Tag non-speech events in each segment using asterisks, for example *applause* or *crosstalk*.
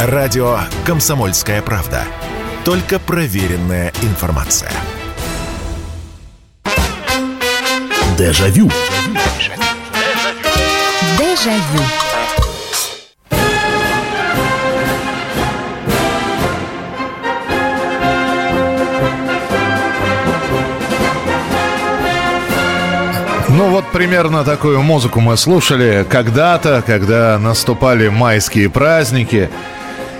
Радио «Комсомольская правда». Только проверенная информация. Дежавю. Дежавю. Ну вот примерно такую музыку мы слушали когда-то, когда наступали майские праздники.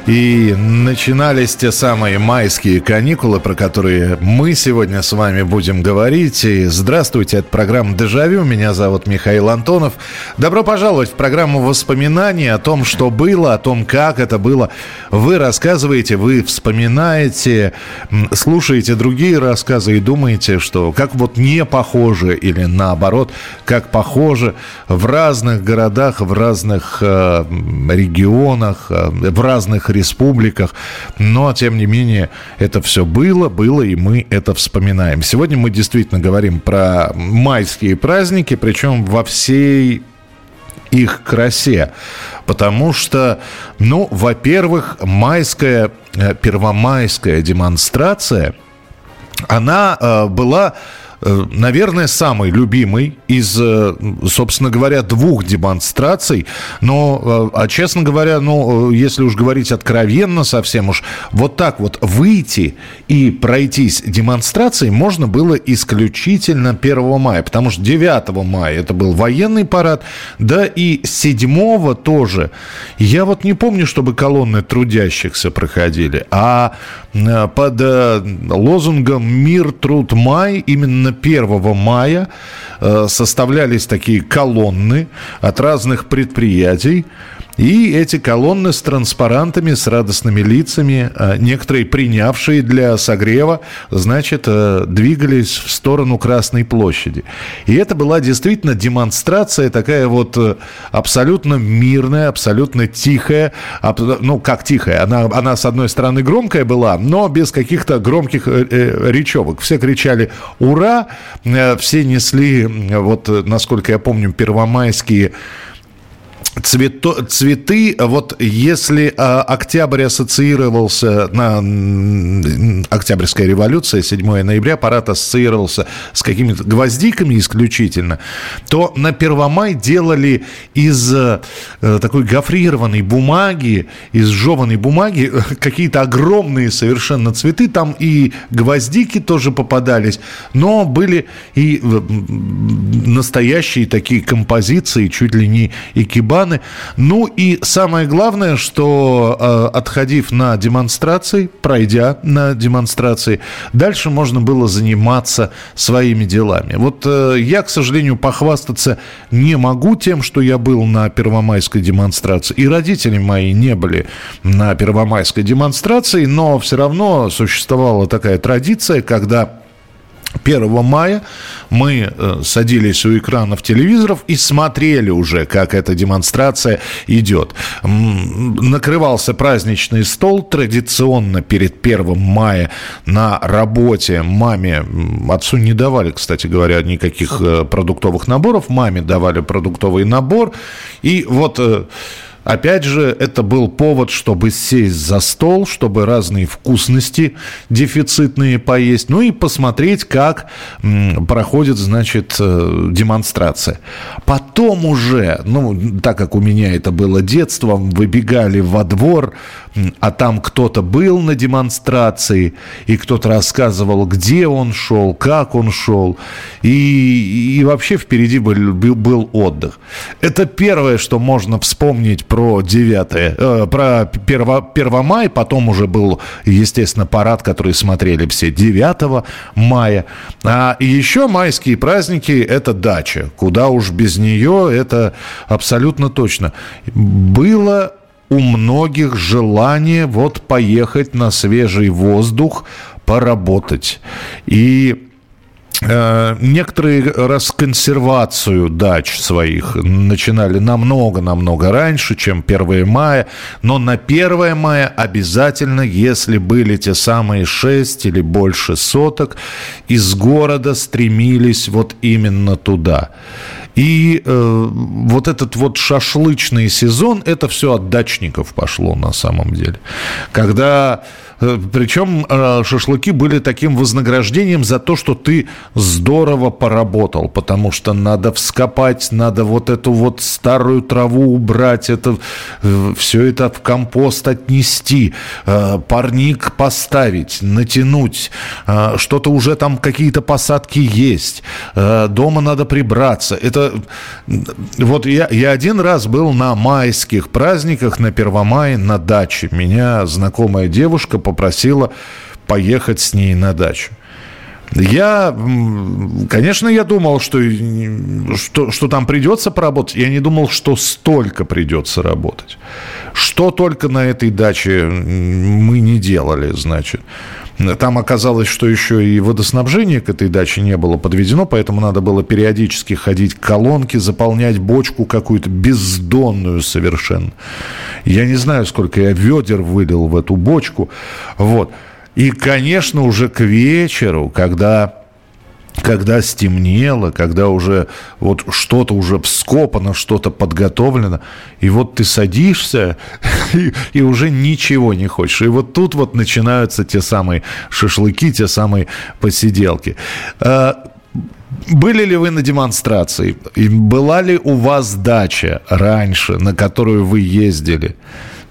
И начинались те самые майские каникулы, про которые мы сегодня с вами будем говорить. И здравствуйте, это программа «Дежавю». Меня зовут Михаил Антонов. Добро пожаловать в программу воспоминаний о том, что было, о том, как это было. Вы рассказываете, вы вспоминаете, слушаете другие рассказы и думаете, что как вот не похоже или наоборот, как похоже в разных городах, в разных э, регионах, э, в разных республиках. Но, тем не менее, это все было, было, и мы это вспоминаем. Сегодня мы действительно говорим про майские праздники, причем во всей их красе. Потому что, ну, во-первых, майская, э, первомайская демонстрация, она э, была наверное, самый любимый из, э, собственно говоря, двух демонстраций. Но, э, а честно говоря, ну, если уж говорить откровенно совсем уж, вот так вот выйти и пройтись демонстрацией можно было исключительно 1 мая, потому что 9 мая это был военный парад, да и 7 тоже. Я вот не помню, чтобы колонны трудящихся проходили, а под лозунгом «Мир, труд, май» именно именно 1 мая э, составлялись такие колонны от разных предприятий. И эти колонны с транспарантами, с радостными лицами, э, некоторые принявшие для согрева, значит, э, двигались в сторону Красной площади. И это была действительно демонстрация такая вот абсолютно мирная, абсолютно тихая. Ну, как тихая? Она, она с одной стороны, громкая была, но без каких-то громких речевок. Все кричали «Ура!», Э, все несли, вот насколько я помню, первомайские Цвето, цветы, вот если э, октябрь ассоциировался на Октябрьская революция, 7 ноября, парад ассоциировался с какими-то гвоздиками исключительно, то на Первомай делали из э, такой гофрированной бумаги, из жеванной бумаги какие-то огромные совершенно цветы. Там и гвоздики тоже попадались, но были и настоящие такие композиции, чуть ли не экибаны, планы. Ну и самое главное, что э, отходив на демонстрации, пройдя на демонстрации, дальше можно было заниматься своими делами. Вот э, я, к сожалению, похвастаться не могу тем, что я был на первомайской демонстрации. И родители мои не были на первомайской демонстрации, но все равно существовала такая традиция, когда 1 мая мы э, садились у экранов телевизоров и смотрели уже, как эта демонстрация идет. Накрывался праздничный стол традиционно перед 1 мая на работе. Маме, отцу не давали, кстати говоря, никаких э, продуктовых наборов. Маме давали продуктовый набор. И вот э, Опять же, это был повод, чтобы сесть за стол, чтобы разные вкусности дефицитные поесть, ну и посмотреть, как проходит, значит, э, демонстрация. Потом уже, ну, так как у меня это было детством, выбегали во двор, а там кто-то был на демонстрации, и кто-то рассказывал, где он шел, как он шел, и, и вообще впереди был, был отдых. Это первое, что можно вспомнить про 9, э, про 1, 1 мая, потом уже был, естественно, парад, который смотрели все 9 мая. А еще майские праздники – это дача, куда уж без нее, это абсолютно точно. Было у многих желание вот поехать на свежий воздух, поработать. И э, Некоторые расконсервацию дач своих начинали намного-намного раньше, чем 1 мая. Но на 1 мая обязательно, если были те самые 6 или больше соток, из города стремились вот именно туда. И э, вот этот вот шашлычный сезон, это все от дачников пошло на самом деле. Когда Э, Причем э, шашлыки были таким вознаграждением за то, что ты здорово поработал, потому что надо вскопать, надо вот эту вот старую траву убрать, это, э, все это в компост отнести, парник поставить, натянуть, что-то уже там какие-то посадки есть, дома надо прибраться. Это вот я, я один раз был на майских праздниках, на Первомае, на даче. Меня знакомая девушка попросила поехать с ней на дачу. Я, конечно, я думал, что, что, что там придется поработать. Я не думал, что столько придется работать. Что только на этой даче мы не делали, значит. Там оказалось, что еще и водоснабжение к этой даче не было подведено, поэтому надо было периодически ходить к колонке, заполнять бочку какую-то бездонную совершенно. Я не знаю, сколько я ведер вылил в эту бочку. Вот. И, конечно, уже к вечеру, когда когда стемнело, когда уже вот что-то уже вскопано, что-то подготовлено, и вот ты садишься *laughs* и, и уже ничего не хочешь. И вот тут вот начинаются те самые шашлыки, те самые посиделки. А, были ли вы на демонстрации? И была ли у вас дача раньше, на которую вы ездили?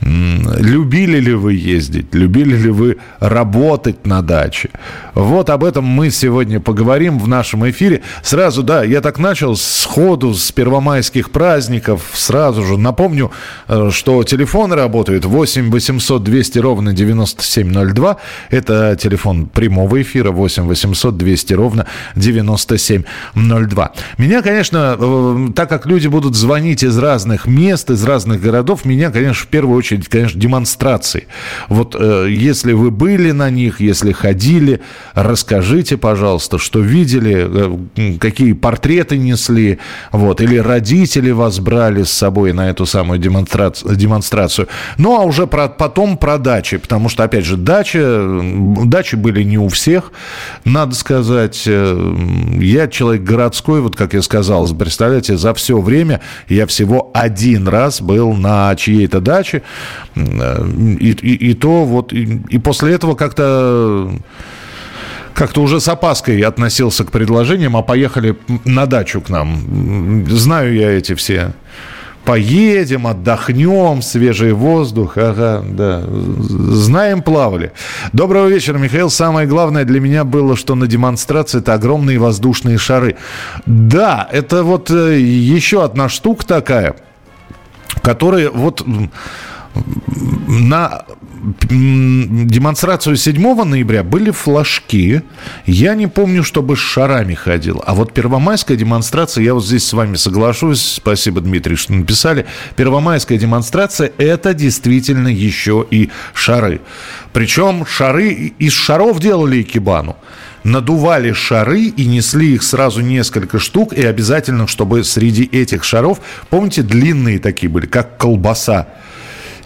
Любили ли вы ездить? Любили ли вы работать на даче? Вот об этом мы сегодня поговорим в нашем эфире. Сразу, да, я так начал сходу с первомайских праздников. Сразу же напомню, э, что телефоны работают 8 800 200 ровно 9702. Это телефон прямого эфира 8 800 200 ровно 9702. Меня, конечно, э, так как люди будут звонить из разных мест, из разных городов, меня, конечно, в первую очередь очередь, конечно, демонстрации. Вот э, если вы были на них, если ходили, расскажите, пожалуйста, что видели, э, какие портреты несли, вот, или родители вас брали с собой на эту самую демонстрацию. демонстрацию. Ну, а уже про, потом про дачи, потому что, опять же, дачи, дачи были не у всех, надо сказать. Э, я человек городской, вот как я сказал, представляете, за все время я всего один раз был на чьей-то даче, и, и, и то вот, и, и после этого как-то как-то уже с опаской относился к предложениям, а поехали на дачу к нам. Знаю я эти все поедем, отдохнем, свежий воздух. Ага, да. Знаем, плавали. Доброго вечера, Михаил. Самое главное для меня было, что на демонстрации это огромные воздушные шары. Да, это вот э, еще одна штука такая, которая вот на демонстрацию 7 ноября были флажки. Я не помню, чтобы с шарами ходил. А вот первомайская демонстрация, я вот здесь с вами соглашусь, спасибо, Дмитрий, что написали. Первомайская демонстрация – это действительно еще и шары. Причем шары, из шаров делали икебану надували шары и несли их сразу несколько штук, и обязательно, чтобы среди этих шаров, помните, длинные такие были, как колбаса,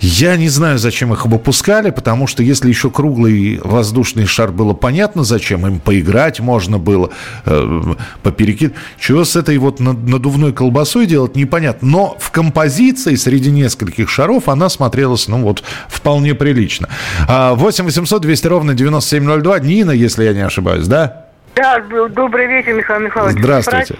я не знаю, зачем их выпускали, потому что если еще круглый воздушный шар было понятно, зачем им поиграть можно было, э, поперекид. Чего с этой вот надувной колбасой делать, непонятно. Но в композиции среди нескольких шаров она смотрелась, ну вот, вполне прилично. 8 800 200 ровно 9702. Нина, если я не ошибаюсь, да? Да, добрый вечер, Михаил Михайлович. Здравствуйте.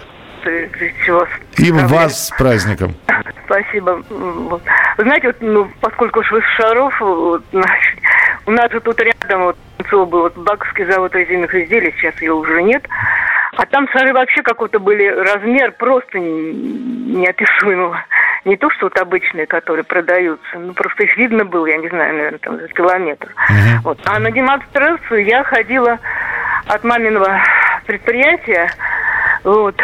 И вас с праздником. *laughs* Спасибо. Вы знаете, вот, ну, поскольку уж вы с Шаров, вот, *laughs* значит, у нас же тут рядом вот, был вот, Баковский завод резиновых изделий, сейчас его уже нет. А там шары вообще какой-то были размер просто неописуемого. Не то, что вот обычные, которые продаются, ну просто их видно было, я не знаю, наверное, там за километр. Uh-huh. Вот. А на демонстрацию я ходила от маминого предприятия, вот,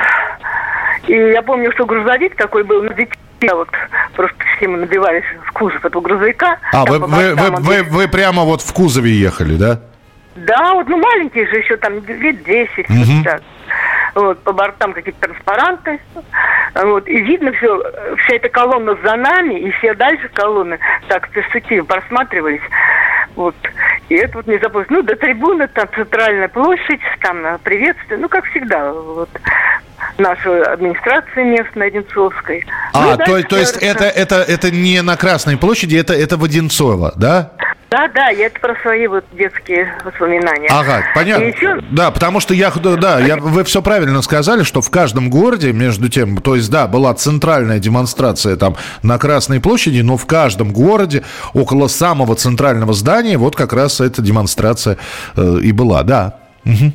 и я помню, что грузовик такой был на детей. Вот просто все мы набивались в кузов этого грузовика. А, вы, вы, вы, вы, вы прямо вот в кузове ехали, да? Да, вот, ну маленькие же еще там лет 10, угу. вот так. Вот, по бортам какие-то транспаранты. Вот, и видно все, вся эта колонна за нами, и все дальше колонны так в перспективе просматривались. Вот. И это вот не забыл. Ну, до трибуны, там центральная площадь, там приветствие, ну, как всегда. Вот. Нашей администрации местной Одинцовской. А, ну, то, то есть это, это, это не на Красной площади, это, это в Одинцово, да? Да, да, я это про свои вот детские воспоминания. Ага, понятно. И еще... Да, потому что я, да, я, вы все правильно сказали, что в каждом городе, между тем, то есть, да, была центральная демонстрация там на Красной площади, но в каждом городе около самого центрального здания вот как раз эта демонстрация э, и была, да. Угу.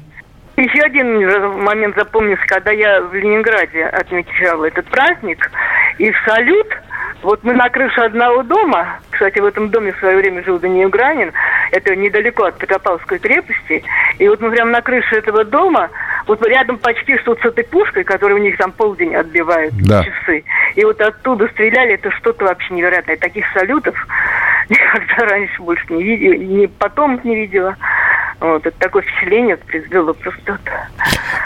Еще один момент запомнился, когда я в Ленинграде отмечала этот праздник, и салют – вот мы на крыше одного дома, кстати, в этом доме в свое время жил Даниил Гранин, это недалеко от Петропавловской крепости, и вот мы прямо на крыше этого дома, вот рядом почти что с этой пушкой, которая у них там полдень отбивает да. часы, и вот оттуда стреляли, это что-то вообще невероятное. Таких салютов *laughs* никогда раньше больше не видела, ни потом не видела. Вот, это такое впечатление произвело просто.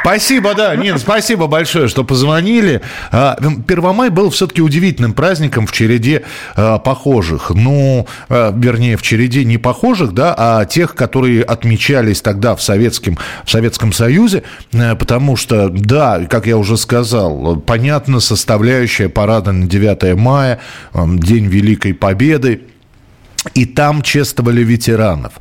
Спасибо, да, Нин, спасибо большое, что позвонили. А, Первомай был все-таки удивительным праздником в череде а, похожих. Ну, а, вернее, в череде не похожих, да, а тех, которые отмечались тогда в, Советском, в Советском Союзе, э, потому что, да, как я уже сказал, понятно, составляющая парада на 9 мая, День Великой Победы, и там чествовали ветеранов.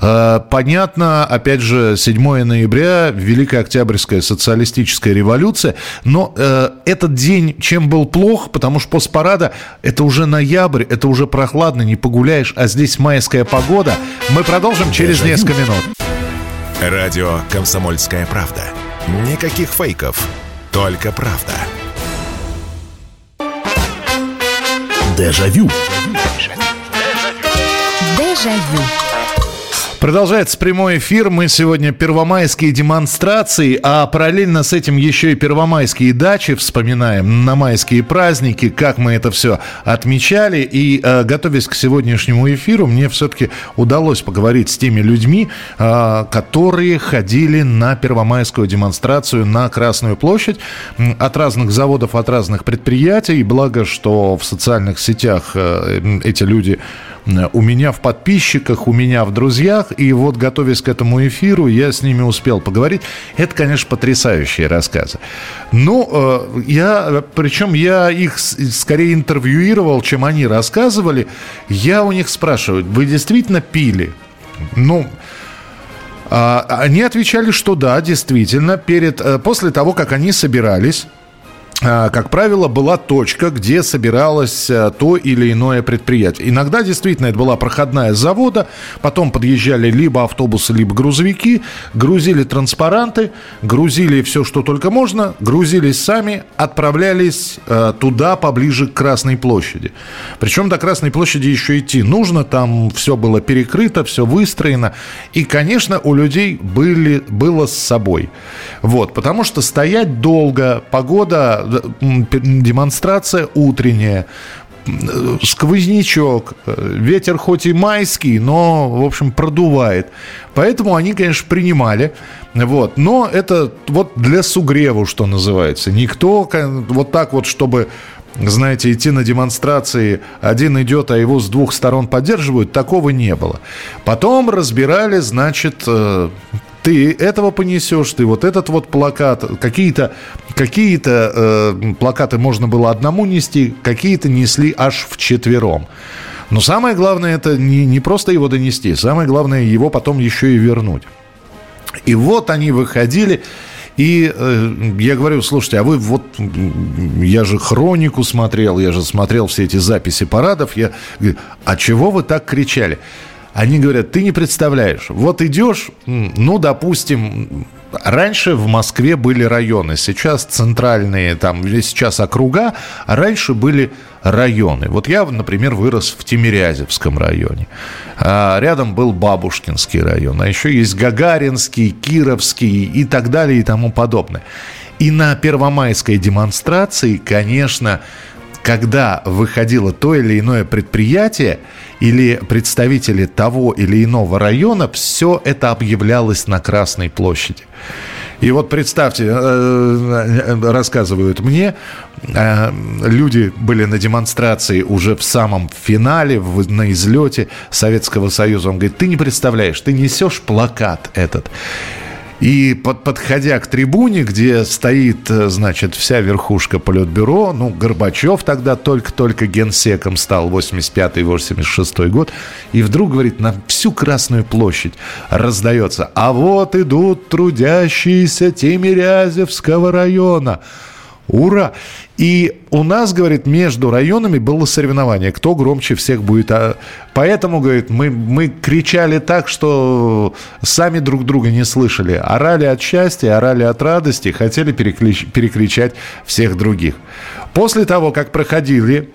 Э, понятно, опять же, 7 ноября, Великая Октябрьская социалистическая революция, но э, этот день чем был плох, потому что после парада это уже ноябрь, это уже прохладно, не погуляешь, а здесь майская погода. Мы продолжим через несколько минут. Радио «Комсомольская правда». Никаких фейков, только правда. Дежавю. Дежавю. Jaillot. Продолжается прямой эфир. Мы сегодня первомайские демонстрации, а параллельно с этим еще и первомайские дачи вспоминаем на майские праздники, как мы это все отмечали. И э, готовясь к сегодняшнему эфиру, мне все-таки удалось поговорить с теми людьми, э, которые ходили на первомайскую демонстрацию на Красную площадь от разных заводов, от разных предприятий. Благо, что в социальных сетях э, эти люди у меня в подписчиках, у меня в друзьях. И вот, готовясь к этому эфиру, я с ними успел поговорить. Это, конечно, потрясающие рассказы. Ну, э, я, причем я их скорее интервьюировал, чем они рассказывали. Я у них спрашиваю, вы действительно пили? Ну, а, они отвечали, что да, действительно, перед, э, после того, как они собирались, как правило, была точка, где собиралось а, то или иное предприятие. Иногда действительно это была проходная завода, потом подъезжали либо автобусы, либо грузовики, грузили транспаранты, грузили все, что только можно, грузились сами, отправлялись а, туда, поближе к Красной площади. Причем до Красной площади еще идти нужно, там все было перекрыто, все выстроено. И, конечно, у людей были, было с собой. Вот, потому что стоять долго, погода демонстрация утренняя, сквознячок, ветер хоть и майский, но, в общем, продувает. Поэтому они, конечно, принимали. Вот. Но это вот для сугреву, что называется. Никто вот так вот, чтобы знаете, идти на демонстрации, один идет, а его с двух сторон поддерживают, такого не было. Потом разбирали, значит, э, ты этого понесешь, ты вот этот вот плакат, какие-то какие э, плакаты можно было одному нести, какие-то несли аж в четвером. Но самое главное это не, не просто его донести, самое главное его потом еще и вернуть. И вот они выходили, и э, я говорю, слушайте, а вы вот, я же хронику смотрел, я же смотрел все эти записи парадов, я говорю, а чего вы так кричали? Они говорят, ты не представляешь, вот идешь, ну, допустим, Раньше в Москве были районы, сейчас центральные, там сейчас округа, а раньше были районы. Вот я, например, вырос в Тимирязевском районе. А рядом был Бабушкинский район, а еще есть Гагаринский, Кировский и так далее и тому подобное. И на первомайской демонстрации, конечно, когда выходило то или иное предприятие или представители того или иного района, все это объявлялось на Красной площади. И вот представьте, э, э, рассказывают мне, э, люди были на демонстрации уже в самом финале, на излете Советского Союза. Он говорит, ты не представляешь, ты несешь плакат этот. И под, подходя к трибуне, где стоит, э, значит, вся верхушка Политбюро, ну, Горбачев тогда только-только генсеком стал, 85-86 год, и вдруг, говорит, на всю Красную площадь раздается, а вот идут трудящиеся Тимирязевского района. Ура! И у нас, говорит, между районами было соревнование, кто громче всех будет. А поэтому, говорит, мы, мы кричали так, что сами друг друга не слышали. Орали от счастья, орали от радости, хотели переклич, перекричать всех других. После того, как проходили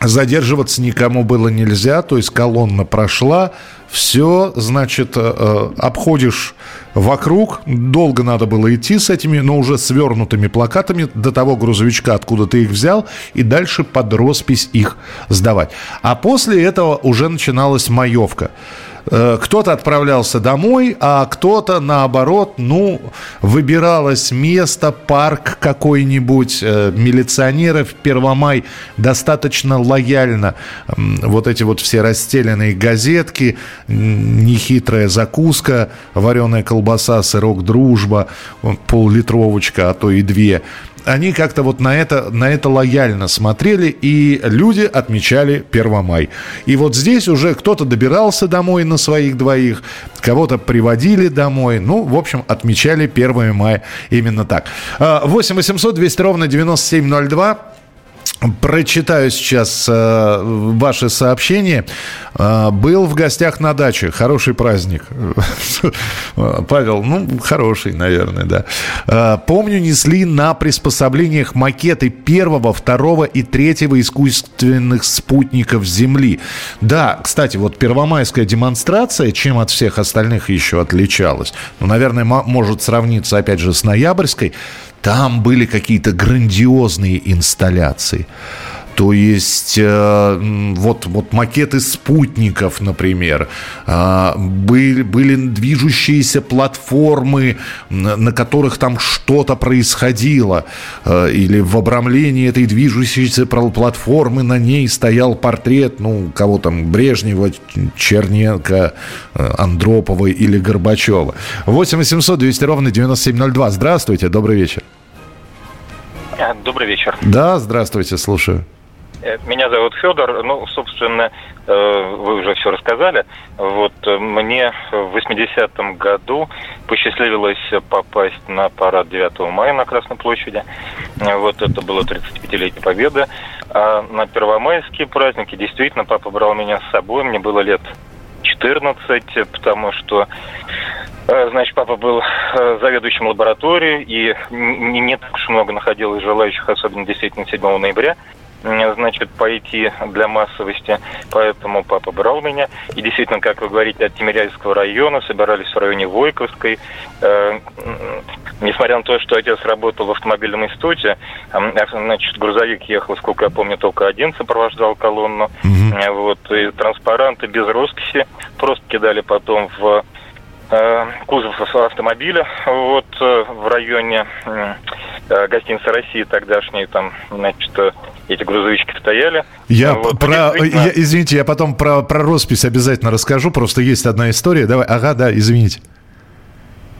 задерживаться никому было нельзя, то есть колонна прошла, все, значит, э, э, обходишь вокруг, долго надо было идти с этими, но уже свернутыми плакатами до того грузовичка, откуда ты их взял, и дальше под роспись их сдавать. А после этого уже начиналась маевка. Э, кто-то отправлялся домой, а кто-то, наоборот, ну, выбиралось место, парк какой-нибудь. Э, милиционеры в Первомай достаточно лояльно вот эти вот все расстеленные газетки, нехитрая закуска, вареная колбаса, сырок «Дружба», пол-литровочка, а то и две – они как-то вот на это, на это лояльно смотрели, и люди отмечали Первомай. И вот здесь уже кто-то добирался домой на своих двоих, кого-то приводили домой. Ну, в общем, отмечали 1 мая именно так. 8 800 200 ровно 9702. Прочитаю сейчас э, ваши сообщения. Э, был в гостях на даче. Хороший праздник. *laughs* Павел, ну, хороший, наверное, да. Э, помню, несли на приспособлениях макеты первого, второго и третьего искусственных спутников Земли. Да, кстати, вот первомайская демонстрация, чем от всех остальных еще отличалась? Ну, наверное, может сравниться, опять же, с ноябрьской. Там были какие-то грандиозные инсталляции. То есть э, вот, вот макеты спутников, например, э, были, были движущиеся платформы, на которых там что-то происходило, э, или в обрамлении этой движущейся платформы на ней стоял портрет, ну, кого там, Брежнева, Черненко, э, Андропова или Горбачева. 8 800 200 ровно 9702. Здравствуйте, добрый вечер. Добрый вечер. Да, здравствуйте, слушаю. Э, меня зовут Федор. Ну, собственно, э, вы уже все рассказали. Вот э, мне в 80-м году посчастливилось попасть на парад 9 мая на Красной площади. Вот это было 35-летие Победы. А на первомайские праздники действительно папа брал меня с собой. Мне было лет 14, потому что Значит, папа был заведующим лабораторией, и не так уж много находилось желающих, особенно действительно 7 ноября значит, пойти для массовости. Поэтому папа брал меня. И действительно, как вы говорите, от Тимирязевского района собирались в районе Войковской. Э, несмотря на то, что отец работал в автомобильном институте, значит, грузовик ехал, сколько я помню, только один сопровождал колонну. Mm-hmm. Вот, и транспаранты без росписи просто кидали потом в э, кузов автомобиля вот в районе гостиницы России тогдашней там значит эти грузовички стояли. Я вот, про, я, извините, я потом про, про роспись обязательно расскажу, просто есть одна история. Давай, ага, да, извините.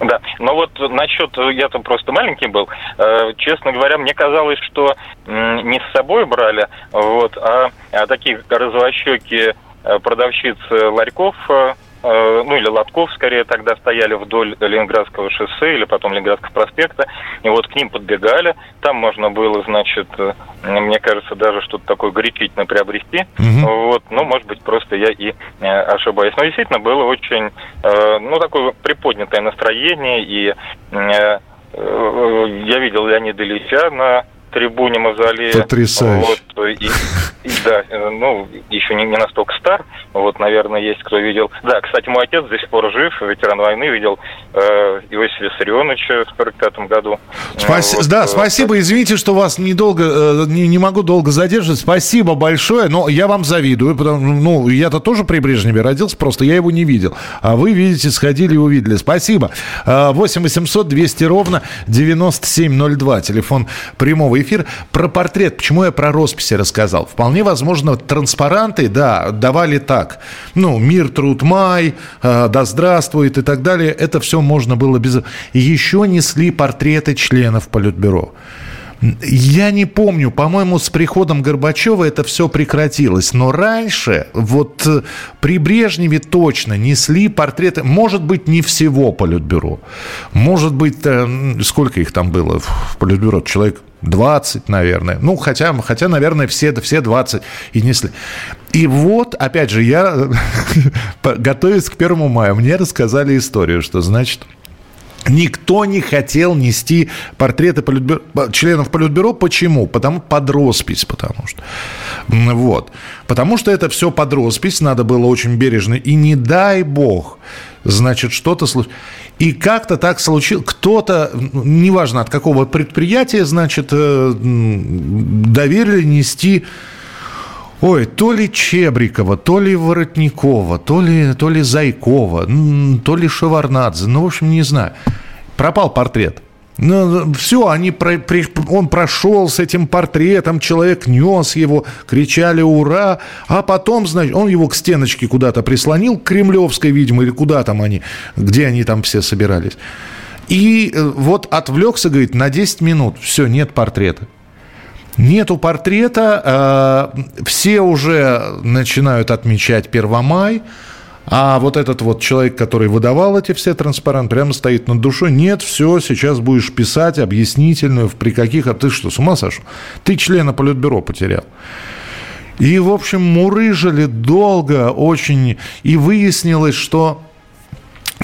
Да, но вот насчет, я там просто маленький был, э, честно говоря, мне казалось, что э, не с собой брали, вот, а, а такие развощеки э, продавщицы ларьков э, Э, ну или Лотков скорее тогда стояли вдоль Ленинградского шоссе или потом Ленинградского проспекта, и вот к ним подбегали, там можно было, значит, э, мне кажется, даже что-то такое горячительно приобрести, угу. вот, ну, может быть, просто я и э, ошибаюсь. Но действительно было очень, ну, такое приподнятое настроение, и я видел Леонида Ильича на трибуне мавзолея. Потрясающе. Вот, и, и, да, ну, еще не, не настолько стар, вот, наверное, есть кто видел. Да, кстати, мой отец до сих пор жив, ветеран войны, видел э, Иосифа Виссарионовича в 45 году. Спаси... Вот, да, э, спасибо, извините, что вас недолго, э, не, не могу долго задерживать, спасибо большое, но я вам завидую, потому ну, я-то тоже при Брежневе родился, просто я его не видел, а вы, видите, сходили и увидели. Спасибо. 8 800 200 ровно 9702, телефон прямого эфира. Про портрет, почему я про росписи рассказал? Вполне возможно, транспаранты, да, давали так. Ну, мир, труд, май, э, да здравствует и так далее. Это все можно было без... Еще несли портреты членов Политбюро. Я не помню, по-моему, с приходом Горбачева это все прекратилось. Но раньше, вот э, при Брежневе точно несли портреты, может быть, не всего Политбюро. Может быть, э, сколько их там было в Политбюро? Человек 20, наверное. Ну, хотя, хотя наверное, все, все 20 и несли. И вот, опять же, я, *laughs* готовясь к первому мая, мне рассказали историю, что, значит, Никто не хотел нести портреты политбюро, членов Политбюро. Почему? Потому под роспись, потому что. Вот. Потому что это все под роспись, надо было очень бережно. И не дай бог, значит, что-то случилось. И как-то так случилось, кто-то, неважно от какого предприятия, значит, э, доверили нести Ой, то ли Чебрикова, то ли Воротникова, то ли, то ли Зайкова, то ли Шеварнадзе, ну, в общем, не знаю. Пропал портрет. Ну, все, они про, при, он прошел с этим портретом, человек нес его, кричали «Ура!», а потом, значит, он его к стеночке куда-то прислонил, к Кремлевской, видимо, или куда там они, где они там все собирались. И э, вот отвлекся, говорит, на 10 минут, все, нет портрета. Нету портрета, э, все уже начинают отмечать Первомай, а вот этот вот человек, который выдавал эти все транспаранты, прямо стоит над душой. Нет, все, сейчас будешь писать объяснительную, при каких... А ты что, с ума сошел? Ты члена Политбюро потерял. И, в общем, мурыжили долго очень. И выяснилось, что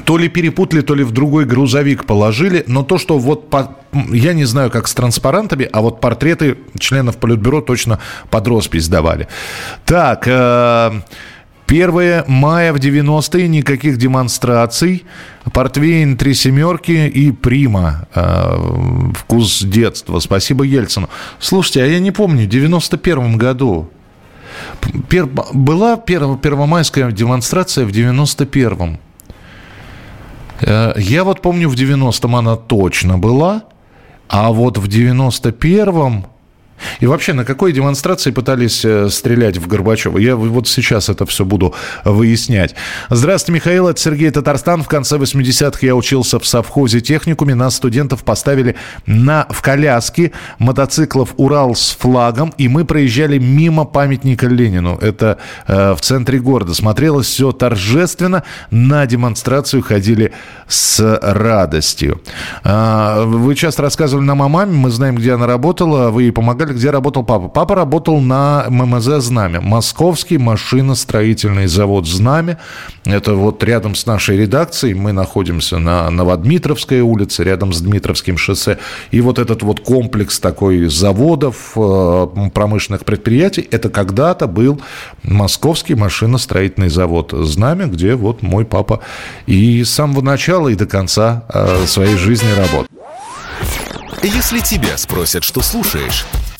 то ли перепутали, то ли в другой грузовик положили, но то, что вот, по, я не знаю, как с транспарантами, а вот портреты членов Политбюро точно под роспись давали. Так, э, 1 мая в 90-е никаких демонстраций. Портвейн «Три семерки» и «Прима». Э, вкус детства. Спасибо Ельцину. Слушайте, а я не помню, в 91 году пер, была перв, первомайская демонстрация в 91-м. Э, я вот помню, в 90-м она точно была, а вот в 91-м... И вообще, на какой демонстрации пытались э, стрелять в Горбачева? Я вот сейчас это все буду выяснять. Здравствуйте, Михаил, это Сергей Татарстан. В конце 80-х я учился в совхозе техникуме. Нас, студентов, поставили на, в коляске мотоциклов «Урал» с флагом, и мы проезжали мимо памятника Ленину. Это э, в центре города. Смотрелось все торжественно. На демонстрацию ходили с радостью. Э, вы часто рассказывали нам о маме. Мы знаем, где она работала. Вы ей помогали рассказали, где работал папа. Папа работал на ММЗ «Знамя». Московский машиностроительный завод «Знамя». Это вот рядом с нашей редакцией. Мы находимся на Новодмитровской улице, рядом с Дмитровским шоссе. И вот этот вот комплекс такой заводов, э, промышленных предприятий, это когда-то был Московский машиностроительный завод «Знамя», где вот мой папа и с самого начала и до конца э, своей жизни работал. Если тебя спросят, что слушаешь,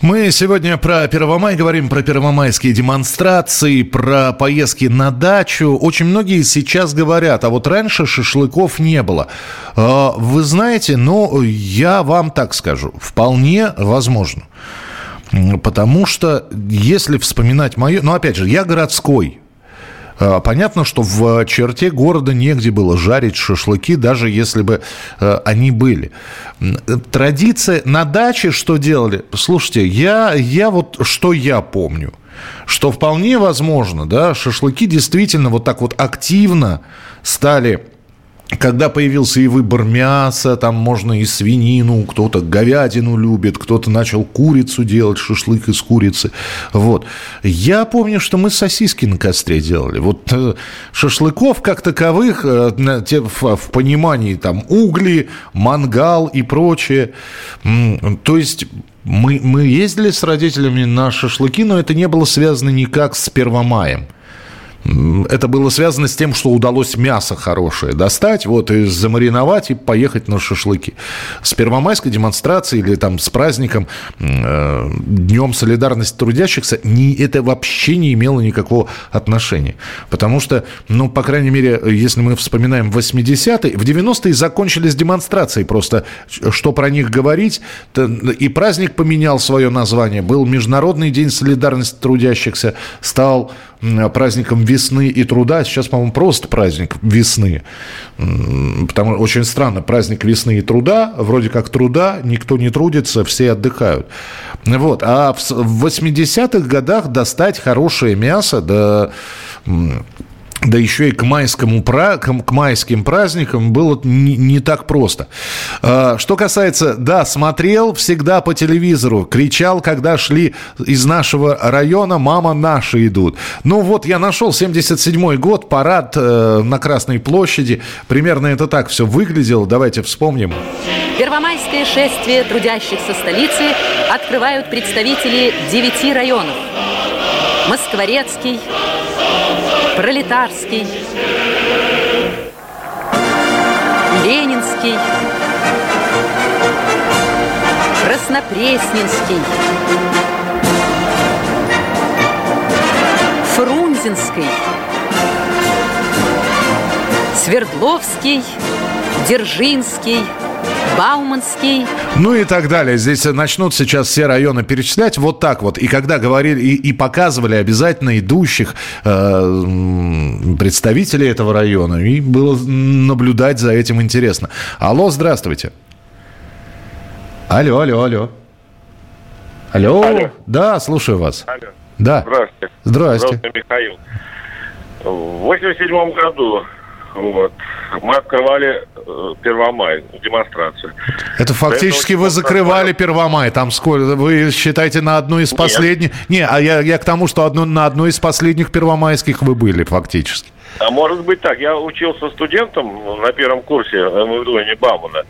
Мы сегодня про Первомай говорим, про первомайские демонстрации, про поездки на дачу. Очень многие сейчас говорят, а вот раньше шашлыков не было. А, вы знаете, ну, я вам так скажу, вполне возможно. Потому что, если вспоминать мое... Ну, опять же, я городской, Понятно, что в черте города негде было жарить шашлыки, даже если бы э, они были. Традиция на даче что делали? Слушайте, я, я вот что я помню что вполне возможно, да, шашлыки действительно вот так вот активно стали когда появился и выбор мяса, там можно и свинину, кто-то говядину любит, кто-то начал курицу делать, шашлык из курицы. Вот. Я помню, что мы сосиски на костре делали. Вот э, шашлыков как таковых, э, в понимании там угли, мангал и прочее. То есть мы, мы ездили с родителями на шашлыки, но это не было связано никак с Первомаем. Это было связано с тем, что удалось мясо хорошее достать, вот, и замариновать, и поехать на шашлыки. С первомайской демонстрацией или там с праздником, э, Днем солидарности трудящихся, не, это вообще не имело никакого отношения. Потому что, ну, по крайней мере, если мы вспоминаем 80-е, в 90-е закончились демонстрации просто, что про них говорить, и праздник поменял свое название, был Международный день солидарности трудящихся, стал праздником весны и труда. Сейчас, по-моему, просто праздник весны. Потому что очень странно, праздник весны и труда, вроде как труда, никто не трудится, все отдыхают. Вот. А в 80-х годах достать хорошее мясо, да да еще и к, майскому, к майским праздникам было не, не так просто. А, что касается, да, смотрел всегда по телевизору, кричал, когда шли из нашего района, мама, наши идут. Ну вот, я нашел 77-й год, парад э, на Красной площади, примерно это так все выглядело, давайте вспомним. Первомайское шествие трудящихся столицы открывают представители девяти районов. Москворецкий, Пролетарский, Ленинский, Краснопресненский, Фрунзенский, Свердловский, Дзержинский – Бауманский. Ну и так далее. Здесь начнут сейчас все районы перечислять вот так вот. И когда говорили и, и показывали обязательно идущих э, представителей этого района, и было наблюдать за этим интересно. Алло, здравствуйте. Алло, алло, алло. Алло. алло. Да, слушаю вас. Алло. Да. Здравствуйте. Здрасте. Здравствуйте, Михаил. В 87 году вот. Мы открывали э, Первомай, демонстрацию. Это фактически вы закрывали Первомай. Там сколько? Вы считаете на одну из последних? Нет. Не, а я, я к тому, что одну, на одной из последних первомайских вы были фактически. А может быть так. Я учился студентом на первом курсе МВД имени Баумана.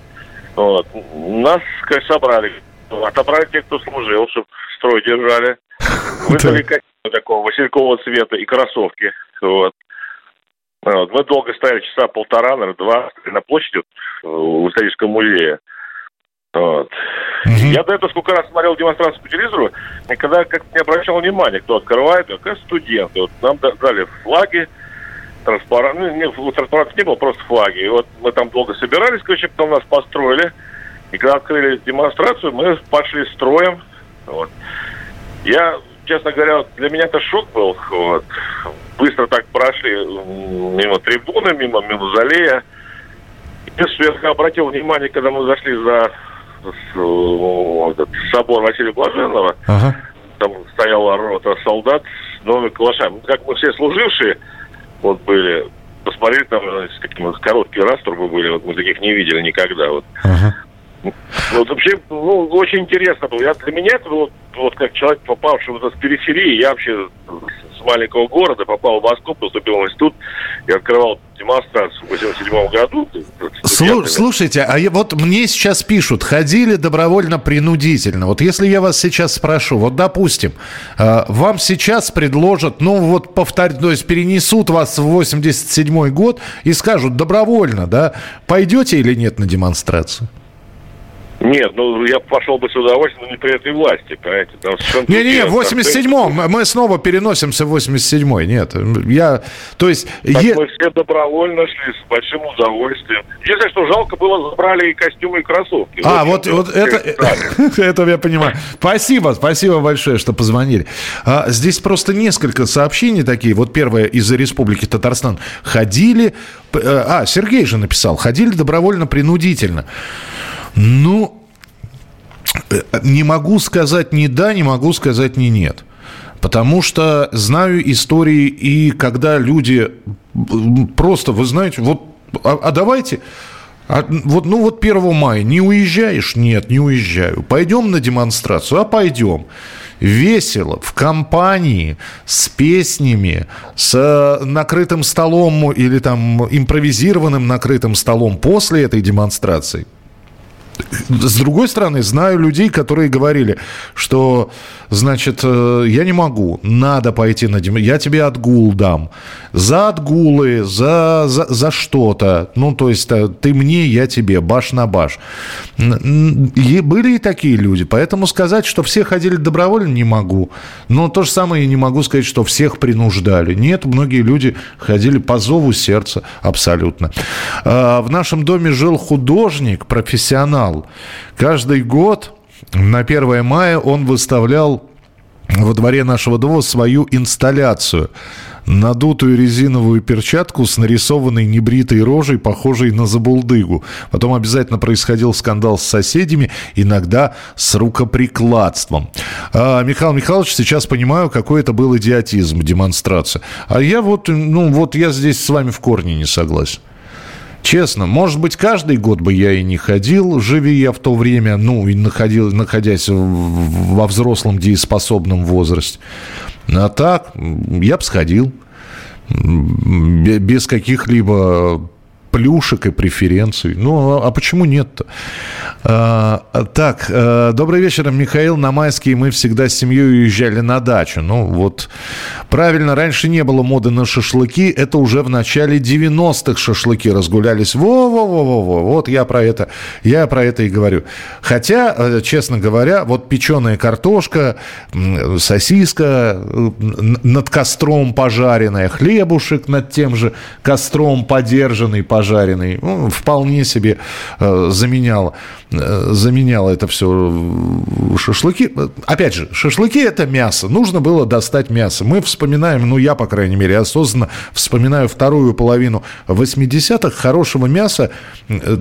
Вот. Нас, конечно, собрали. Отобрали тех, кто служил, чтобы строй держали. *laughs* Выдали такого василькового цвета и кроссовки. Вот. Вот. Мы долго стояли, часа полтора, наверное, два на площади в историческом музее. Вот. Угу. Я до этого сколько раз смотрел демонстрацию по телевизору, никогда как не обращал внимания, кто открывает, как студенты. Вот нам дали флаги, транспарант, ну, не, транспарантов не было, просто флаги. И вот мы там долго собирались, короче, потом нас построили. И когда открыли демонстрацию, мы пошли строем. Вот. Я честно говоря, для меня это шок был. Вот. Быстро так прошли мимо трибуны, мимо мавзолея. Единственное, я обратил внимание, когда мы зашли за собор Василия Блаженного, ага. там стояла рота солдат с новыми калашами. Как мы все служившие вот были, посмотрели там, с какими короткие раструбы были, вот мы таких не видели никогда. Вот. Ага. Вот вообще, ну, очень интересно было. Я, для меня это было, вот как человек, попавший вот с периферии, я вообще с маленького города попал в Москву, поступил в институт и открывал демонстрацию в 87 году. Слу- слушайте, а вот мне сейчас пишут, ходили добровольно-принудительно. Вот если я вас сейчас спрошу, вот допустим, э, вам сейчас предложат, ну вот повторь, то есть перенесут вас в 87 год и скажут добровольно, да, пойдете или нет на демонстрацию? Нет, ну я пошел бы с удовольствием, но не при этой власти, понимаете? Не-не, в 87-м, мы снова переносимся в 87-й, нет. Я, то есть... Так е... мы все добровольно шли с большим удовольствием. Если что, жалко было, забрали и костюмы, и кроссовки. А, вот, вот это, *laughs* это я понимаю. Спасибо, спасибо большое, что позвонили. А, здесь просто несколько сообщений такие. Вот первое из Республики Татарстан. Ходили... Э, а, Сергей же написал. Ходили добровольно-принудительно. Ну, э, не могу сказать ни да, не могу сказать ни нет. Потому что знаю истории, и когда люди просто, вы знаете, вот, а, а давайте, а, вот, ну вот 1 мая не уезжаешь? Нет, не уезжаю. Пойдем на демонстрацию? А пойдем. Весело, в компании, с песнями, с накрытым столом или там импровизированным накрытым столом после этой демонстрации – С другой стороны, знаю людей, которые говорили, что, значит, э, я не могу, надо пойти на дем... Я тебе отгул дам. За отгулы, за, за, за что-то. Ну, то есть, э, ты мне, я тебе, баш на баш. И были и такие люди. Поэтому сказать, что все ходили добровольно, не могу. Но то же самое я не могу сказать, что всех принуждали. Нет, многие люди ходили по зову сердца абсолютно. А, в нашем доме жил художник, профессионал. Каждый год на 1 мая он выставлял во дворе нашего дома свою инсталляцию. Надутую резиновую перчатку с нарисованной небритой рожей, похожей на забулдыгу. Потом обязательно происходил скандал с соседями, иногда с рукоприкладством. А, Михаил Михайлович, сейчас понимаю, какой это был идиотизм, демонстрация. А я вот, ну вот я здесь с вами в корне не согласен. Честно, может быть, каждый год бы я и не ходил, живи я в то время, ну, и находил, находясь во взрослом дееспособном возрасте. А так, я бы сходил без каких-либо плюшек и преференций. Ну, а почему нет-то? А, так, а, добрый вечер, Михаил. На майские мы всегда с семьей уезжали на дачу. Ну, вот, правильно, раньше не было моды на шашлыки. Это уже в начале 90-х шашлыки разгулялись. Во-во-во-во-во. Вот я про это, я про это и говорю. Хотя, э, честно говоря, вот печеная картошка, сосиска над костром пожаренная, хлебушек над тем же костром подержанный, пожаренный. Ну, вполне себе э, заменял, э, заменял это все шашлыки. Опять же, шашлыки – это мясо. Нужно было достать мясо. Мы вспоминаем, ну, я, по крайней мере, осознанно вспоминаю вторую половину 80-х. Хорошего мяса, э,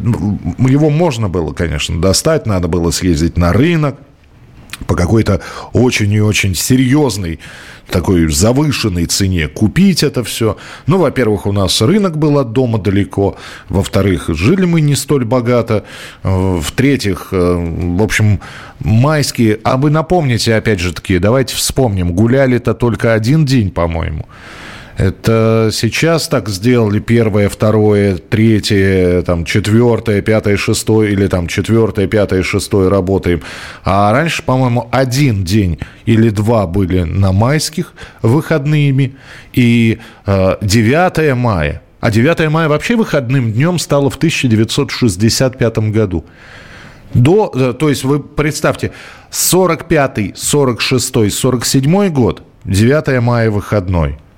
его можно было, конечно, достать. Надо было съездить на рынок, по какой-то очень и очень серьезной такой завышенной цене купить это все. Ну, во-первых, у нас рынок был от дома далеко. Во-вторых, жили мы не столь богато. В-третьих, э, в общем, майские... А вы напомните, опять же таки, давайте вспомним, гуляли-то только один день, по-моему. Это сейчас так сделали первое, второе, третье, там, четвертое, пятое, шестое, или там четвертое, пятое, шестое работаем. А раньше, по-моему, один день или два были на майских выходными, и э, 9 мая. А 9 мая вообще выходным днем стало в 1965 году. До, э, то есть вы представьте, 45, 46, 47 год, 9 мая выходной –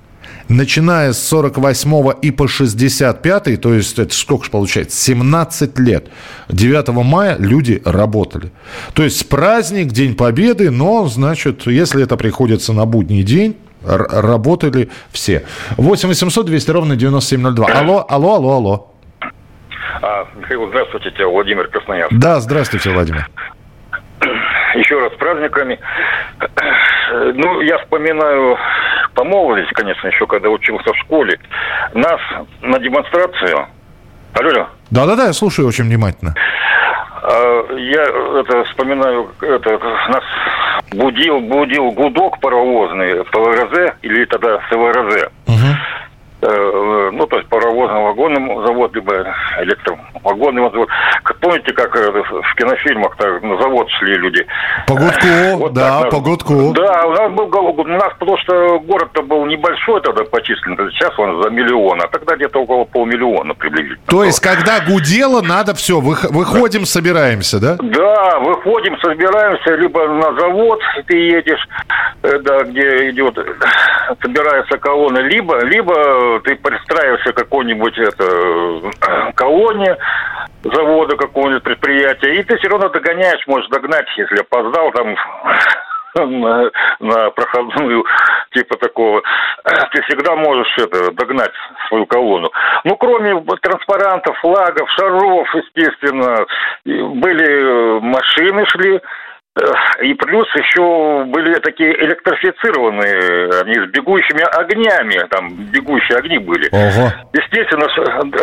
начиная с 48 и по 65, то есть это сколько же получается, 17 лет, 9 мая люди работали. То есть праздник, День Победы, но, значит, если это приходится на будний день, работали все. 8 800 200 ровно 9702. Алло, алло, алло, алло. А, Михаил, здравствуйте, тебя Владимир Красноярск. Да, здравствуйте, Владимир. Еще раз с праздниками. Ну, я вспоминаю по молодости, конечно, еще когда учился в школе. Нас на демонстрацию... Алло, Да-да-да, я слушаю очень внимательно. А, я это вспоминаю, это, нас будил, будил гудок паровозный ПВРЗ или тогда СВРЗ. Угу. Э, ну, то есть паровозно-вагонный завод, либо электровагонный завод. Помните, как э, в кинофильмах так, на завод шли люди? По гудку, *laughs* вот да, так, по гудку. Да, у нас был у нас, потому что город-то был небольшой тогда по численности, сейчас он за миллион, а тогда где-то около полмиллиона приблизительно. То есть, когда гудело, надо все, выходим, собираемся, да? Да, выходим, собираемся, либо на завод ты едешь, э, да, где идет, собирается колонна, либо, либо ты пристраиваешься к какой-нибудь это, *clears throat* колонне завода какого-нибудь предприятия, и ты все равно догоняешь, можешь догнать, если опоздал там *clears throat* на, на проходную, *clears throat* типа такого, ты всегда можешь это, догнать свою колонну. Ну, кроме транспарантов, флагов, шаров, естественно, были машины шли, и плюс еще были такие электрифицированные, они с бегущими огнями, там бегущие огни были. Ого. Естественно,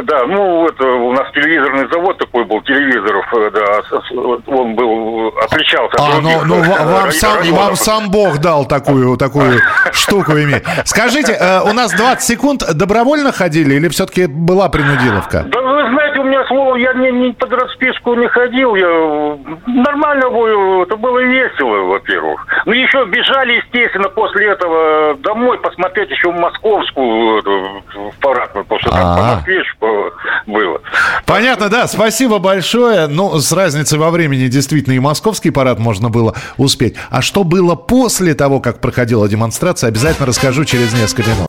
да, ну это у нас телевизорный завод такой был, телевизоров, э, да, он был, отличался от а, ну, ну вам, сам, вам сам Бог дал такую, *laughs* такую штуку иметь. Скажите, э, у нас 20 секунд добровольно ходили или все-таки была принудиловка? Да вы знаете, у меня слово, я не, не под расписку не ходил, я нормально было, это было весело, во-первых. Ну, еще бежали, естественно, после этого домой посмотреть еще московскую в парад, потому что там по. Москве было. Понятно, да, спасибо большое. Ну, с разницей во времени действительно и московский парад можно было успеть. А что было после того, как проходила демонстрация, обязательно расскажу через несколько минут.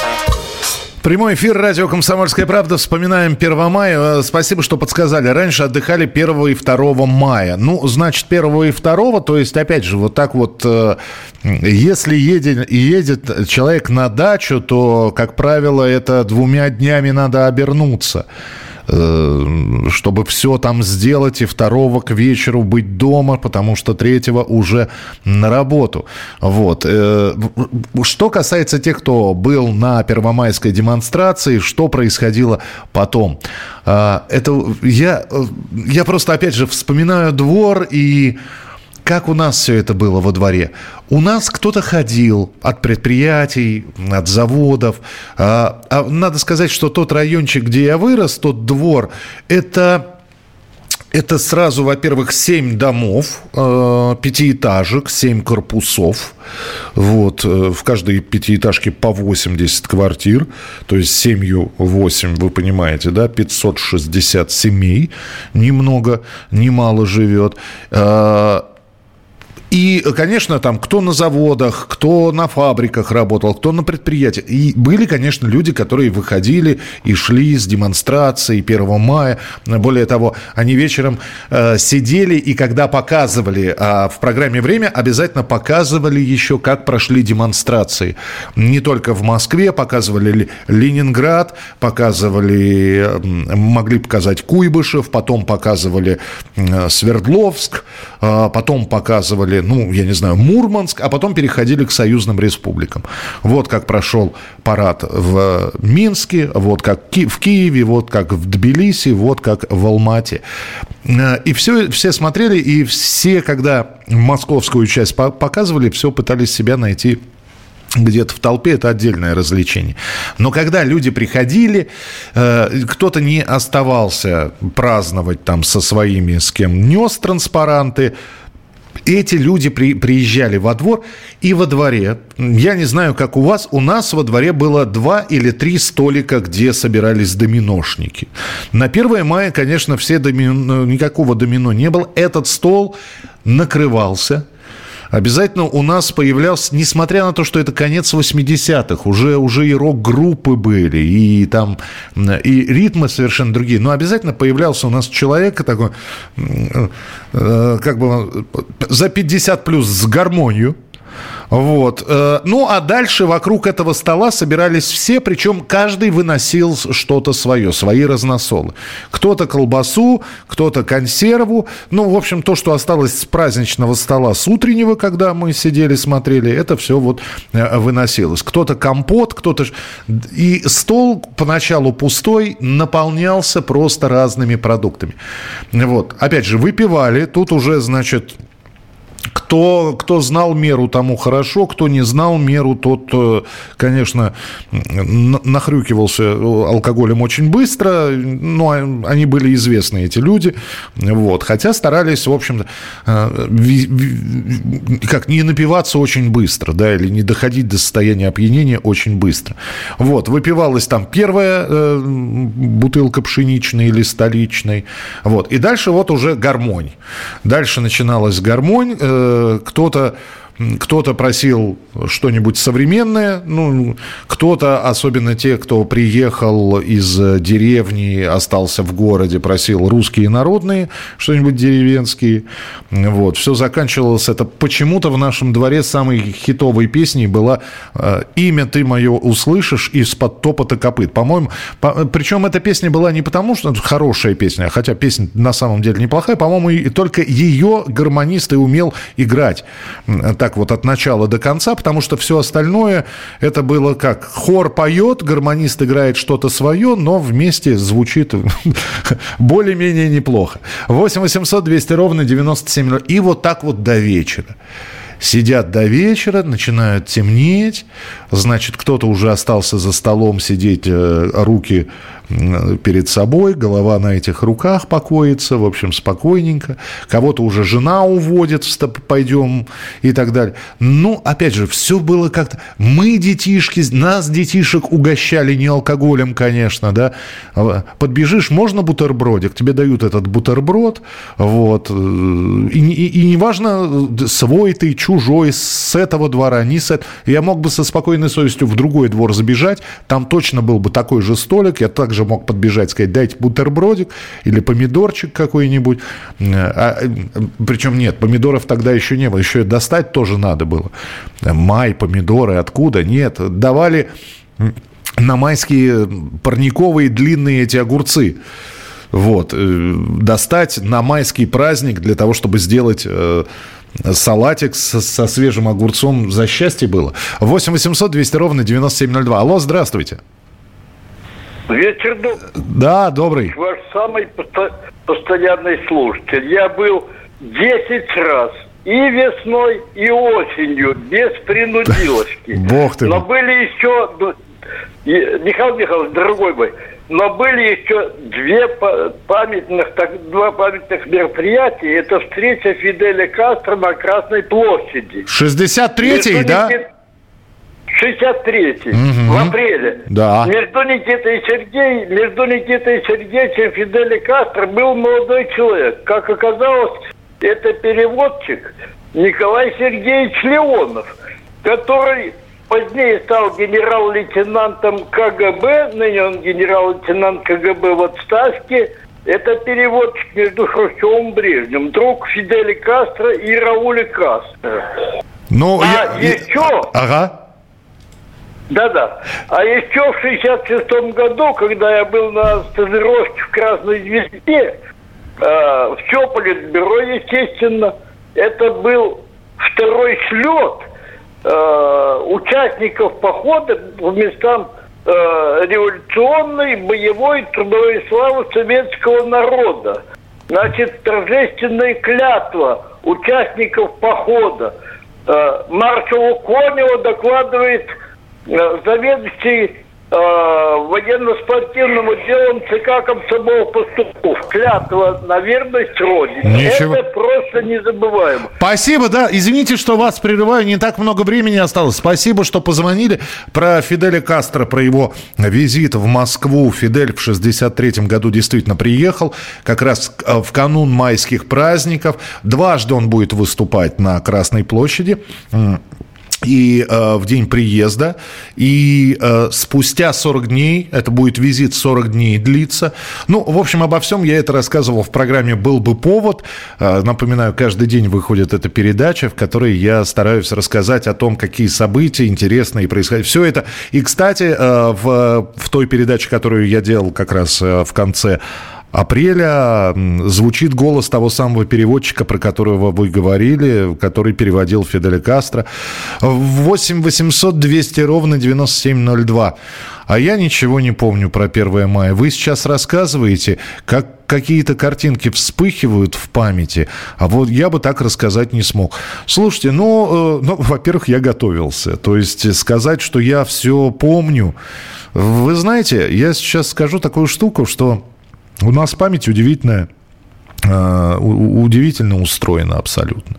Прямой эфир радио «Комсомольская правда». Вспоминаем 1 мая. Э, Спасибо, что подсказали. Раньше отдыхали 1 и 2 мая. Ну, значит, 1 и 2, то есть, опять же, вот так вот, э, если едет, едет человек на дачу, то, как правило, это двумя днями надо обернуться чтобы все там сделать и второго к вечеру быть дома, потому что третьего уже на работу. Вот. Э, Что касается тех, кто был на первомайской демонстрации, что происходило потом? А, Это я, э, я просто, опять же, вспоминаю двор и как у нас все это было во дворе? У нас кто-то ходил от предприятий, от заводов. А, а надо сказать, что тот райончик, где я вырос, тот двор, это это сразу, во-первых, 7 домов, э, пятиэтажек, 7 корпусов. Вот, э, в каждой пятиэтажке по 80 квартир. То есть семью 8, вы понимаете, да, 560 семей. Ни много, ни мало живет. И, конечно, там кто на заводах, кто на фабриках работал, кто на предприятиях. И были, конечно, люди, которые выходили и шли с демонстрацией 1 мая. Более того, они вечером э, сидели и когда показывали э, в программе «Время», обязательно показывали еще, как прошли демонстрации. Не только в Москве, показывали ли- Ленинград, показывали, могли показать Куйбышев, потом показывали Свердловск, э, потом показывали, ну, я не знаю, Мурманск, а потом переходили к союзным республикам. Вот как прошел парад в Минске, вот как в Киеве, вот как в Тбилиси, вот как в Алмате. Э, И все, все смотрели, и все, когда московскую часть по- показывали, все пытались себя найти где-то в толпе это отдельное развлечение. Но когда люди приходили, э, кто-то не оставался праздновать там со своими, с кем нес транспаранты, эти люди при, приезжали во двор, и во дворе, я не знаю, как у вас, у нас во дворе было два или три столика, где собирались доминошники. На 1 мая, конечно, все домино, никакого домино не было. Этот стол накрывался. Обязательно у нас появлялся, несмотря на то, что это конец 80-х, уже, уже и рок-группы были, и там и ритмы совершенно другие, но обязательно появлялся у нас человек такой, э, как бы за 50 плюс с гармонию, вот. Э, Ну, а дальше вокруг этого стола собирались все, причем каждый выносил что-то свое, свои разносолы. Кто-то колбасу, кто-то консерву. Ну, в общем, то, что осталось с праздничного стола, с утреннего, когда мы сидели, смотрели, это все вот э, выносилось. Кто-то компот, кто-то... И стол поначалу пустой наполнялся просто разными продуктами. Вот. Опять же, выпивали. Тут уже, значит, кто, кто знал меру, тому хорошо, кто не знал меру, тот, э, конечно, нахрюкивался алкоголем очень быстро. Ну, а- они были известны, эти люди. Вот. Хотя старались, в общем-то, э, как не напиваться очень быстро, да, или не доходить до состояния опьянения очень быстро. Вот. Выпивалась там первая э, бутылка пшеничной или столичной. Вот. И дальше вот уже гармонь. Дальше начиналась гармонь. Э, кто-то кто-то просил что-нибудь современное, ну, кто-то, особенно те, кто приехал из э, деревни, остался в городе, просил русские народные, что-нибудь деревенские. Вот, все заканчивалось это. Почему-то в нашем дворе самой хитовой песней была э, «Имя ты мое услышишь из-под топота копыт». По-моему, по- причем эта песня была не потому, что хорошая песня, хотя песня на самом деле неплохая, по-моему, и только ее гармонист и умел играть. Так так вот от начала до конца, потому что все остальное это было как хор поет, гармонист играет что-то свое, но вместе звучит *laughs* более-менее неплохо. 8 800 200 ровно 97. И вот так вот до вечера. Сидят до вечера, начинают темнеть, значит, кто-то уже остался за столом сидеть, э, руки перед собой, голова на этих руках покоится, в общем, спокойненько. Кого-то уже жена уводит, пойдем и так далее. Ну, опять же, все было как-то... Мы, детишки, нас, детишек, угощали не алкоголем, конечно, да. Подбежишь, можно бутербродик? Тебе дают этот бутерброд, вот. И, и, и неважно, свой ты, чужой, с этого двора, не с этого. Я мог бы со спокойной совестью в другой двор забежать, там точно был бы такой же столик, я также же мог подбежать, сказать, дайте бутербродик или помидорчик какой-нибудь. А, причем нет, помидоров тогда еще не было, еще и достать тоже надо было. Май, помидоры, откуда? Нет, давали на майские парниковые длинные эти огурцы. Вот. Э, достать на майский праздник для того, чтобы сделать э, салатик со, со свежим огурцом за счастье было. 8 800 200 ровно 9702. Алло, здравствуйте. Вечер добрый. Да, добрый. Ваш самый постоянный слушатель. Я был 10 раз и весной, и осенью, без принудиловки. *laughs* Бог ты. Но были еще... Михаил Михайлович, дорогой мой, но были еще две памятных, так, два памятных мероприятия. Это встреча Фиделя Кастро на Красной площади. 63-й, да? Не 63-й, угу. в апреле. Да. Между Никитой и Сергеем, между Никитой и Сергеем и Фидель Кастро был молодой человек. Как оказалось, это переводчик Николай Сергеевич Леонов, который позднее стал генерал-лейтенантом КГБ, ныне он генерал-лейтенант КГБ в отставке. Это переводчик между Хрущевым и Брежневым, друг Фидели Кастро и Рауля Кастро. Ну, а я... еще... Ага. Да-да. А еще в 66 году, когда я был на стажировке в Красной Звезде, э, в Чополитбюро, естественно, это был второй слет э, участников похода в местам э, революционной, боевой, трудовой славы советского народа. Значит, торжественная клятва участников похода. Э, маршалу Коневу докладывает Э, заведующий военно-спортивным отделом ЦК комсомол поступов. Клятва на верность Родине. Ничего. Это просто незабываемо. Спасибо, да. Извините, что вас прерываю. Не так много времени осталось. Спасибо, что позвонили. Про Фиделя Кастро, про его визит в Москву. Фидель в 63 году действительно приехал. Как раз э, в канун майских праздников. Дважды он будет выступать на Красной площади и э, в день приезда. И э, спустя 40 дней, это будет визит 40 дней длиться. Ну, в общем, обо всем я это рассказывал в программе «Был бы повод». Э, напоминаю, каждый день выходит эта передача, в которой я стараюсь рассказать о том, какие события интересные происходят. Все это. И, кстати, э, в, в той передаче, которую я делал как раз э, в конце апреля звучит голос того самого переводчика, про которого вы говорили, который переводил Фиделя Кастро. 8 800 200 ровно 9702. А я ничего не помню про 1 мая. Вы сейчас рассказываете, как какие-то картинки вспыхивают в памяти, а вот я бы так рассказать не смог. Слушайте, ну, э, ну во-первых, я готовился. То есть сказать, что я все помню. Вы знаете, я сейчас скажу такую штуку, что у нас память удивительная э, удивительно устроена абсолютно.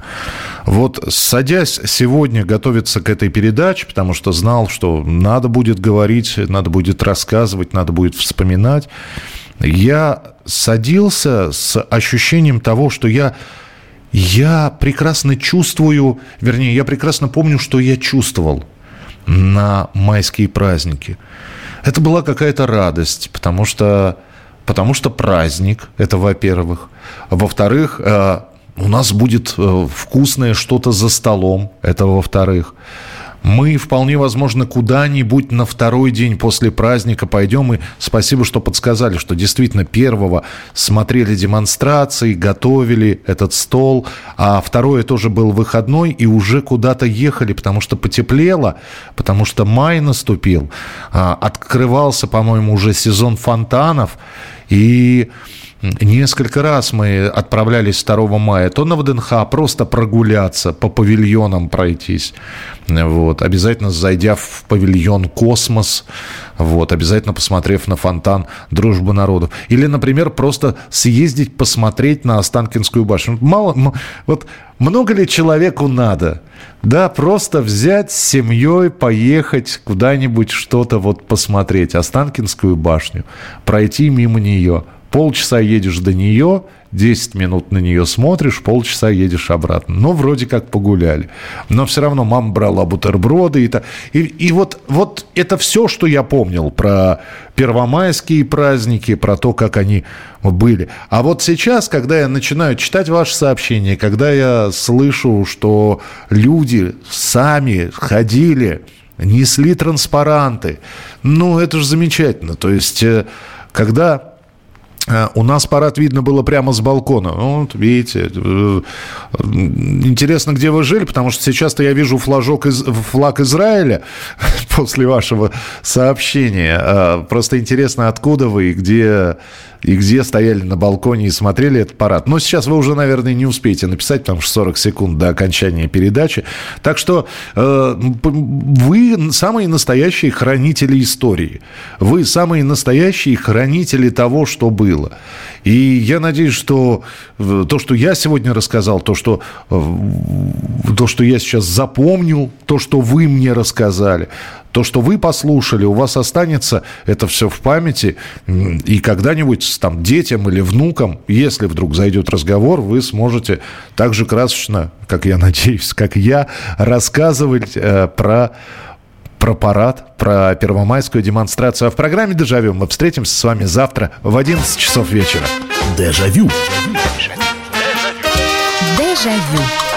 Вот садясь сегодня готовиться к этой передаче, потому что знал, что надо будет говорить, надо будет рассказывать, надо будет вспоминать, я садился с ощущением того, что я, я прекрасно чувствую, вернее, я прекрасно помню, что я чувствовал на майские праздники. Это была какая-то радость, потому что потому что праздник, это во-первых. Во-вторых, э, у нас будет э, вкусное что-то за столом, это во-вторых. Мы вполне возможно куда-нибудь на второй день после праздника пойдем. И спасибо, что подсказали, что действительно первого смотрели демонстрации, готовили этот стол, а второе тоже был выходной и уже куда-то ехали, потому что потеплело, потому что май наступил. А, открывался, по-моему, уже сезон фонтанов. И Несколько раз мы отправлялись 2 мая то на ВДНХ просто прогуляться, по павильонам пройтись. Вот. Обязательно зайдя в павильон «Космос», вот, обязательно посмотрев на фонтан «Дружбы народов». Или, например, просто съездить посмотреть на Останкинскую башню. Мало, вот много ли человеку надо? Да, просто взять с семьей, поехать куда-нибудь что-то вот посмотреть. Останкинскую башню, пройти мимо нее – Полчаса едешь до нее, 10 минут на нее смотришь, полчаса едешь обратно. Ну, вроде как погуляли. Но все равно мама брала бутерброды. И, то, и, и вот, вот это все, что я помнил про первомайские праздники, про то, как они были. А вот сейчас, когда я начинаю читать ваши сообщения, когда я слышу, что люди сами ходили, несли транспаранты, ну, это же замечательно. То есть, э, когда у нас парад видно было прямо с балкона. Вот, видите, э, интересно, где вы жили, потому что сейчас-то я вижу флажок из, флаг Израиля *laughs* после вашего сообщения. Э, просто интересно, откуда вы и где и где стояли на балконе и смотрели этот парад. Но сейчас вы уже, наверное, не успеете написать, потому что 40 секунд до окончания передачи. Так что э, вы самые настоящие хранители истории. Вы самые настоящие хранители того, что было. И я надеюсь, что э, то, что я сегодня рассказал, то, что, э, то, что я сейчас запомнил, то, что вы мне рассказали, то, что вы послушали, у вас останется это все в памяти, и когда-нибудь там детям или внукам, если вдруг зайдет разговор, вы сможете так же красочно, как я надеюсь, как я, рассказывать э, про про парад, про первомайскую демонстрацию. А в программе «Дежавю» мы встретимся с вами завтра в 11 часов вечера. Дежавю. Дежавю.